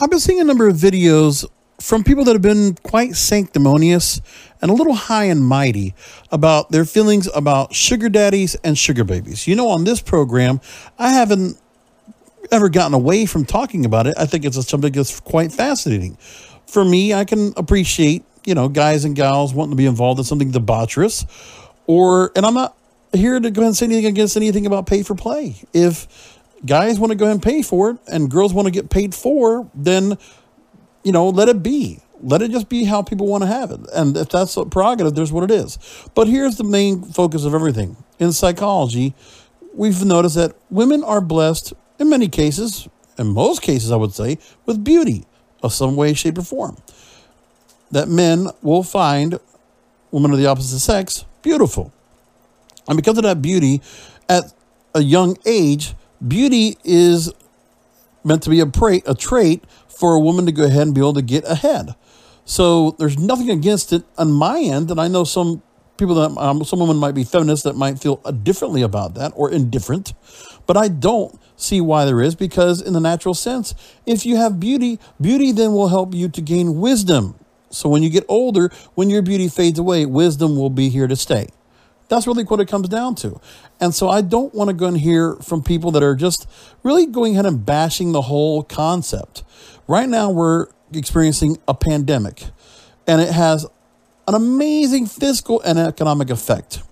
I've been seeing a number of videos from people that have been quite sanctimonious and a little high and mighty about their feelings about sugar daddies and sugar babies. You know, on this program, I haven't ever gotten away from talking about it. I think it's something that's quite fascinating. For me, I can appreciate, you know, guys and gals wanting to be involved in something debaucherous or, and I'm not here to go ahead and say anything against anything about pay for play. If guys want to go and pay for it and girls want to get paid for, then, you know, let it be. Let it just be how people want to have it. And if that's a prerogative, there's what it is. But here's the main focus of everything. In psychology, we've noticed that women are blessed in many cases, in most cases, I would say, with beauty of some way, shape, or form. That men will find women of the opposite sex beautiful. And because of that beauty, at a young age, beauty is meant to be a, pra- a trait for a woman to go ahead and be able to get ahead. So there's nothing against it on my end, and I know some people that um, some women might be feminists that might feel differently about that or indifferent, but I don't see why there is because in the natural sense, if you have beauty, beauty then will help you to gain wisdom. So when you get older, when your beauty fades away, wisdom will be here to stay. That's really what it comes down to. And so I don't want to go and hear from people that are just really going ahead and bashing the whole concept. Right now, we're experiencing a pandemic, and it has an amazing fiscal and economic effect.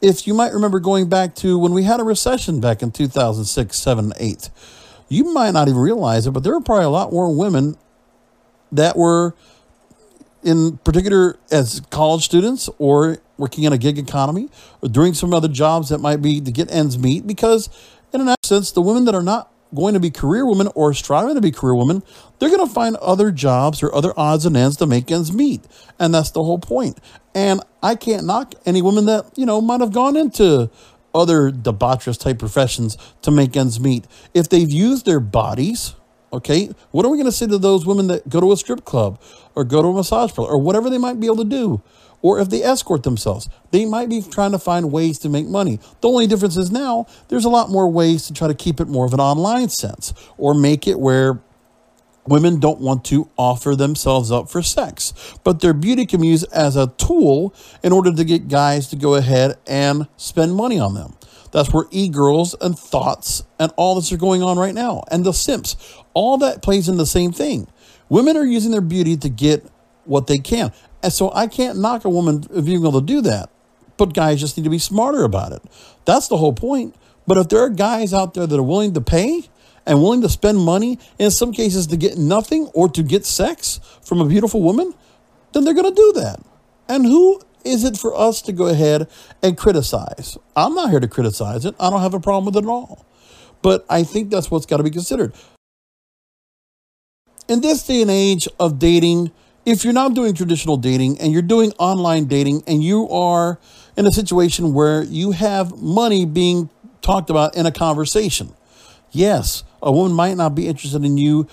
If you might remember going back to when we had a recession back in 2006, 7, 8, you might not even realize it, but there were probably a lot more women that were in particular as college students or working in a gig economy or doing some other jobs that might be to get ends meet because in an sense the women that are not going to be career women or striving to be career women they're going to find other jobs or other odds and ends to make ends meet. And that's the whole point. And i can't knock any women that you know might have gone into other debaucherous type professions to make ends meet. If they've used their bodies Okay, what are we going to say to those women that go to a strip club or go to a massage parlor or whatever they might be able to do? Or if they escort themselves, they might be trying to find ways to make money. The only difference is now there's a lot more ways to try to keep it more of an online sense or make it where women don't want to offer themselves up for sex, but their beauty can be used as a tool in order to get guys to go ahead and spend money on them. That's where e-girls and thoughts and all this are going on right now. And the simps, all that plays in the same thing. Women are using their beauty to get what they can. And so I can't knock a woman being able to do that. But guys just need to be smarter about it. That's the whole point. But if there are guys out there that are willing to pay and willing to spend money, in some cases to get nothing or to get sex from a beautiful woman, then they're going to do that. And who is it for us to go ahead and criticize? I'm not here to criticize it. I don't have a problem with it at all. But I think that's what's got to be considered. In this day and age of dating, if you're not doing traditional dating and you're doing online dating and you are in a situation where you have money being talked about in a conversation, yes, a woman might not be interested in you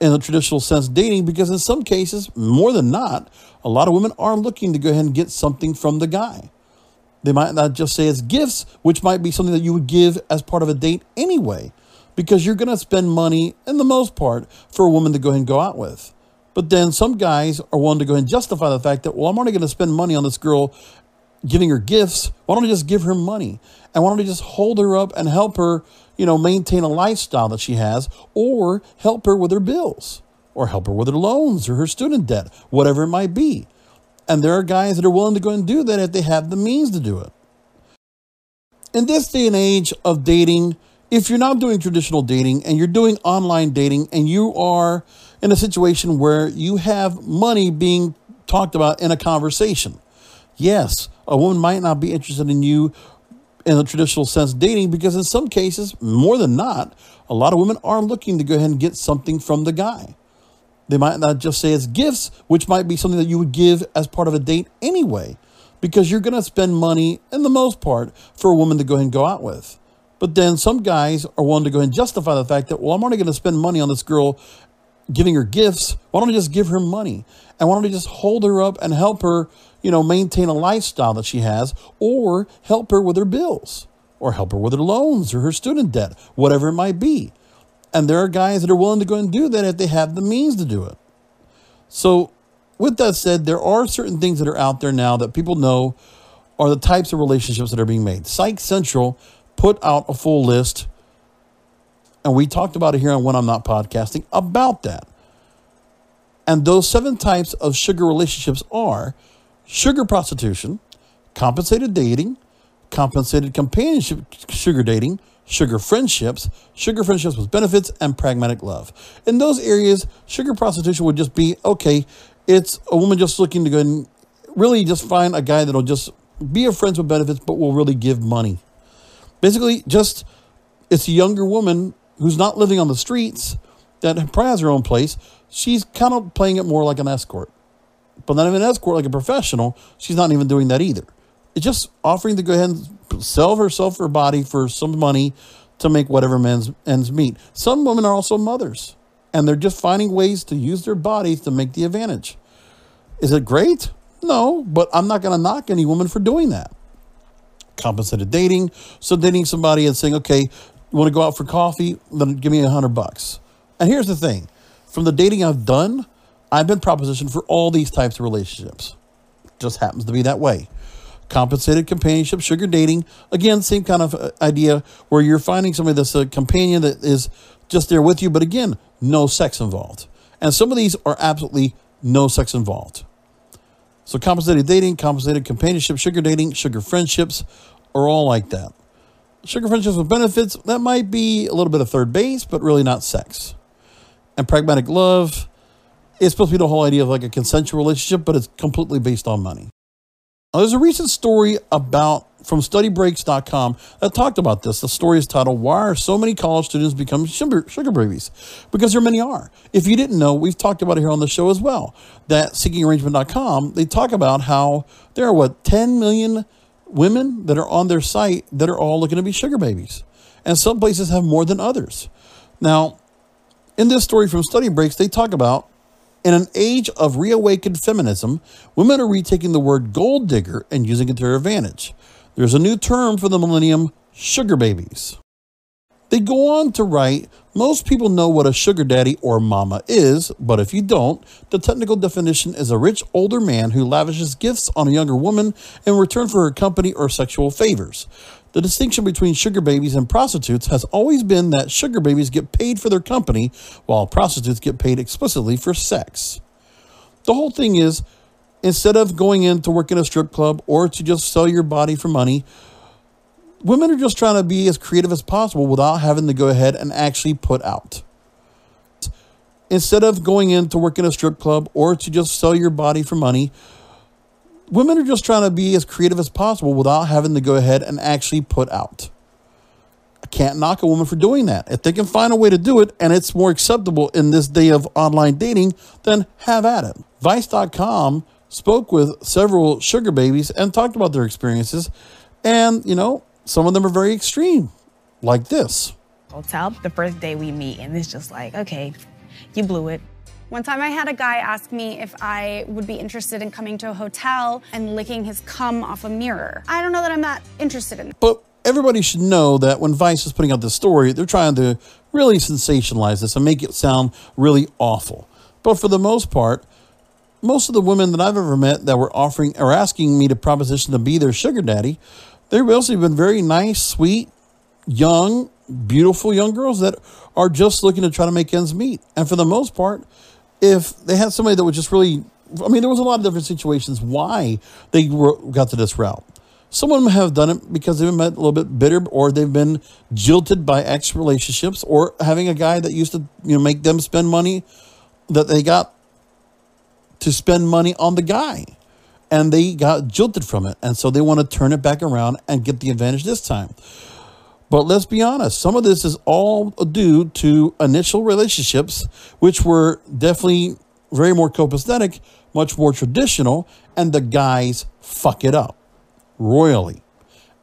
in the traditional sense dating because in some cases, more than not, a lot of women are looking to go ahead and get something from the guy. They might not just say it's gifts, which might be something that you would give as part of a date anyway, because you're going to spend money, in the most part, for a woman to go ahead and go out with. But then some guys are willing to go ahead and justify the fact that, well, I'm only going to spend money on this girl giving her gifts. Why don't I just give her money? And why don't I just hold her up and help her you know, maintain a lifestyle that she has or help her with her bills or help her with her loans or her student debt, whatever it might be. And there are guys that are willing to go and do that if they have the means to do it. In this day and age of dating, if you're not doing traditional dating and you're doing online dating and you are in a situation where you have money being talked about in a conversation, yes, a woman might not be interested in you in the traditional sense dating because in some cases, more than not, a lot of women are looking to go ahead and get something from the guy. They might not just say it's gifts, which might be something that you would give as part of a date anyway, because you're going to spend money, in the most part, for a woman to go ahead and go out with. But then some guys are willing to go and justify the fact that, well, I'm only going to spend money on this girl giving her gifts. Why don't I just give her money? And why don't I just hold her up and help her you know, maintain a lifestyle that she has or help her with her bills or help her with her loans or her student debt, whatever it might be. And there are guys that are willing to go and do that if they have the means to do it. So, with that said, there are certain things that are out there now that people know are the types of relationships that are being made. Psych Central put out a full list, and we talked about it here on When I'm Not Podcasting about that. And those seven types of sugar relationships are sugar prostitution, compensated dating, compensated companionship sugar dating, sugar friendships, sugar friendships with benefits, and pragmatic love. In those areas, sugar prostitution would just be okay, it's a woman just looking to go and really just find a guy that'll just be a friend with benefits, but will really give money. Basically, just it's a younger woman who's not living on the streets that probably has her own place. She's kind of playing it more like an escort, but not even an escort like a professional. She's not even doing that either. It's just offering to go ahead and sell herself her body for some money to make whatever men's ends meet. Some women are also mothers, and they're just finding ways to use their bodies to make the advantage. Is it great? No, but I'm not going to knock any woman for doing that. Compensated dating. So dating somebody and saying, okay, you want to go out for coffee? Then give me a hundred bucks. And here's the thing from the dating I've done, I've been propositioned for all these types of relationships. Just happens to be that way. Compensated companionship, sugar dating. Again, same kind of uh, idea where you're finding somebody that's a companion that is just there with you, but again, no sex involved. And some of these are absolutely no sex involved. So, compensated dating, compensated companionship, sugar dating, sugar friendships are all like that. Sugar friendships with benefits, that might be a little bit of third base, but really not sex. And pragmatic love is supposed to be the whole idea of like a consensual relationship, but it's completely based on money. Now, there's a recent story about from studybreaks.com that talked about this. The story is titled Why Are So Many College Students Becoming Sugar, sugar Babies? Because there many are. If you didn't know, we've talked about it here on the show as well. That seekingarrangement.com, they talk about how there are what 10 million women that are on their site that are all looking to be sugar babies. And some places have more than others. Now, in this story from Study Breaks, they talk about in an age of reawakened feminism, women are retaking the word gold digger and using it to their advantage. There's a new term for the millennium sugar babies. They go on to write Most people know what a sugar daddy or mama is, but if you don't, the technical definition is a rich older man who lavishes gifts on a younger woman in return for her company or sexual favors. The distinction between sugar babies and prostitutes has always been that sugar babies get paid for their company, while prostitutes get paid explicitly for sex. The whole thing is instead of going in to work in a strip club or to just sell your body for money, women are just trying to be as creative as possible without having to go ahead and actually put out. Instead of going in to work in a strip club or to just sell your body for money, women are just trying to be as creative as possible without having to go ahead and actually put out. I can't knock a woman for doing that. If they can find a way to do it and it's more acceptable in this day of online dating, then have at it. Vice.com spoke with several sugar babies and talked about their experiences. And, you know, some of them are very extreme, like this. Hotel, the first day we meet, and it's just like, okay, you blew it. One time I had a guy ask me if I would be interested in coming to a hotel and licking his cum off a mirror. I don't know that I'm that interested in. But everybody should know that when Vice is putting out this story, they're trying to really sensationalize this and make it sound really awful. But for the most part, most of the women that I've ever met that were offering or asking me to proposition to be their sugar daddy, they've also been very nice, sweet, young, beautiful young girls that are just looking to try to make ends meet. And for the most part, if they had somebody that was just really, I mean, there was a lot of different situations why they were, got to this route. Some of them have done it because they've been a little bit bitter, or they've been jilted by ex relationships, or having a guy that used to, you know, make them spend money that they got to spend money on the guy, and they got jilted from it, and so they want to turn it back around and get the advantage this time. But let's be honest, some of this is all due to initial relationships, which were definitely very more copacetic, much more traditional, and the guys fuck it up royally.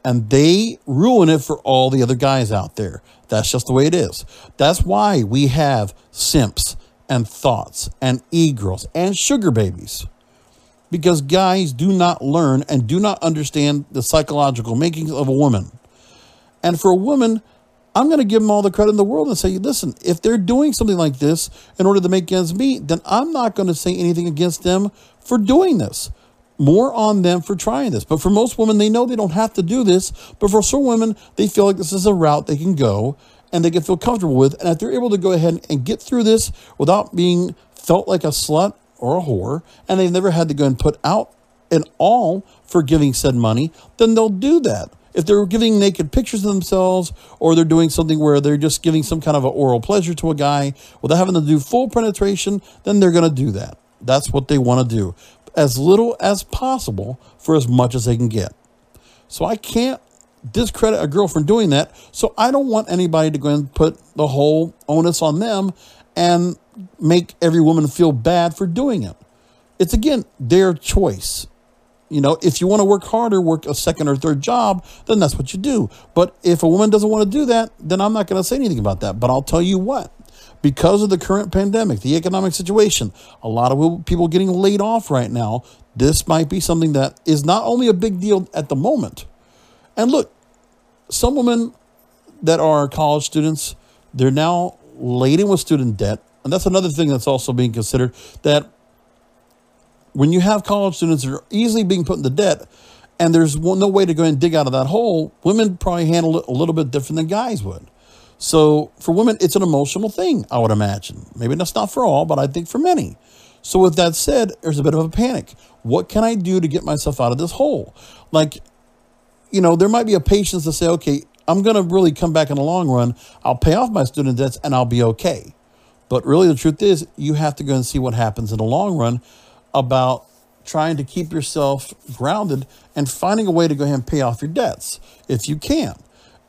And they ruin it for all the other guys out there. That's just the way it is. That's why we have simps and thoughts and e-girls and sugar babies. Because guys do not learn and do not understand the psychological makings of a woman. And for a woman, I'm going to give them all the credit in the world and say, listen, if they're doing something like this in order to make ends meet, then I'm not going to say anything against them for doing this. More on them for trying this. But for most women, they know they don't have to do this. But for some women, they feel like this is a route they can go and they can feel comfortable with. And if they're able to go ahead and get through this without being felt like a slut or a whore, and they've never had to go and put out an all for giving said money, then they'll do that. If they're giving naked pictures of themselves, or they're doing something where they're just giving some kind of an oral pleasure to a guy without having to do full penetration, then they're going to do that. That's what they want to do. As little as possible for as much as they can get. So I can't discredit a girl for doing that. So I don't want anybody to go and put the whole onus on them and make every woman feel bad for doing it. It's again their choice. You know, if you want to work harder, work a second or third job, then that's what you do. But if a woman doesn't want to do that, then I'm not going to say anything about that. But I'll tell you what, because of the current pandemic, the economic situation, a lot of people getting laid off right now, this might be something that is not only a big deal at the moment. And look, some women that are college students, they're now laden with student debt. And that's another thing that's also being considered that when you have college students that are easily being put into debt and there's no way to go and dig out of that hole, women probably handle it a little bit different than guys would. So for women, it's an emotional thing, I would imagine. Maybe that's not for all, but I think for many. So with that said, there's a bit of a panic. What can I do to get myself out of this hole? Like, you know, there might be a patience to say, okay, I'm going to really come back in the long run. I'll pay off my student debts and I'll be okay. But really, the truth is, you have to go and see what happens in the long run about trying to keep yourself grounded and finding a way to go ahead and pay off your debts if you can.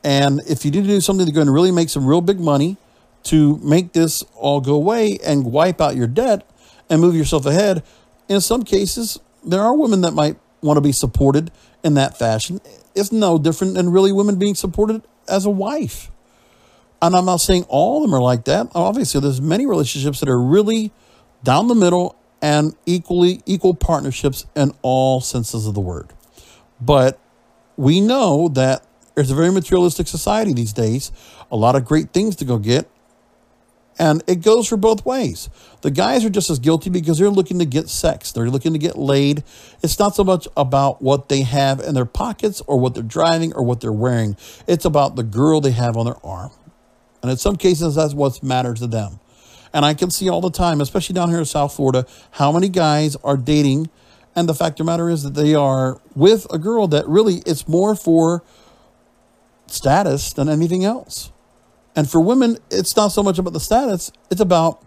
And if you need to do something to go and really make some real big money to make this all go away and wipe out your debt and move yourself ahead, in some cases, there are women that might want to be supported in that fashion. It's no different than really women being supported as a wife. And I'm not saying all of them are like that. Obviously, there's many relationships that are really down the middle and equally equal partnerships in all senses of the word. But we know that there's a very materialistic society these days, a lot of great things to go get, and it goes for both ways. The guys are just as guilty because they're looking to get sex. They're looking to get laid. It's not so much about what they have in their pockets or what they're driving or what they're wearing. It's about the girl they have on their arm. And in some cases, that's what matters to them. And I can see all the time, especially down here in South Florida, how many guys are dating. And the fact of the matter is that they are with a girl that really it's more for status than anything else. And for women, it's not so much about the status, it's about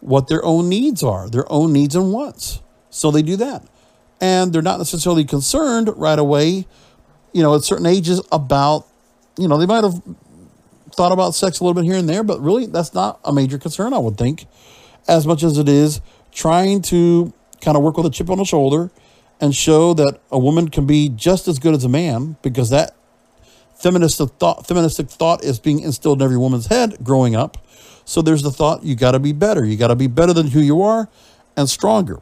what their own needs are, their own needs and wants. So they do that. And they're not necessarily concerned right away, you know, at certain ages about, you know, they might have thought about sex a little bit here and there, but really that's not a major concern, I would think, as much as it is trying to kind of work with a chip on the shoulder and show that a woman can be just as good as a man because that feminist thought feministic thought is being instilled in every woman's head growing up. So there's the thought you got to be better. You got to be better than who you are and stronger.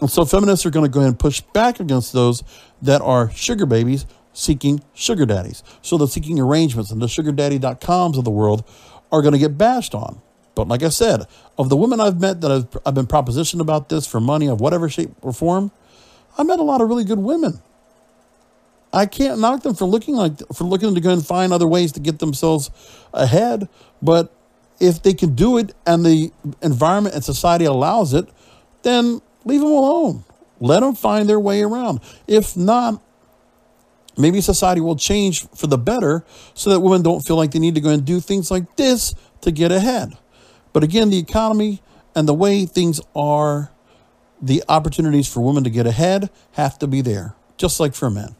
And so feminists are going to go ahead and push back against those that are sugar babies seeking sugar daddies. So the seeking arrangements and the sugardaddy.coms of the world are going to get bashed on. But like I said, of the women I've met that I've, I've been propositioned about this for money of whatever shape or form, I met a lot of really good women. I can't knock them for looking like for looking to go and find other ways to get themselves ahead. But if they can do it and the environment and society allows it, then leave them alone. Let them find their way around. If not, maybe society will change for the better so that women don't feel like they need to go and do things like this to get ahead. But again, the economy and the way things are, the opportunities for women to get ahead have to be there, just like for men.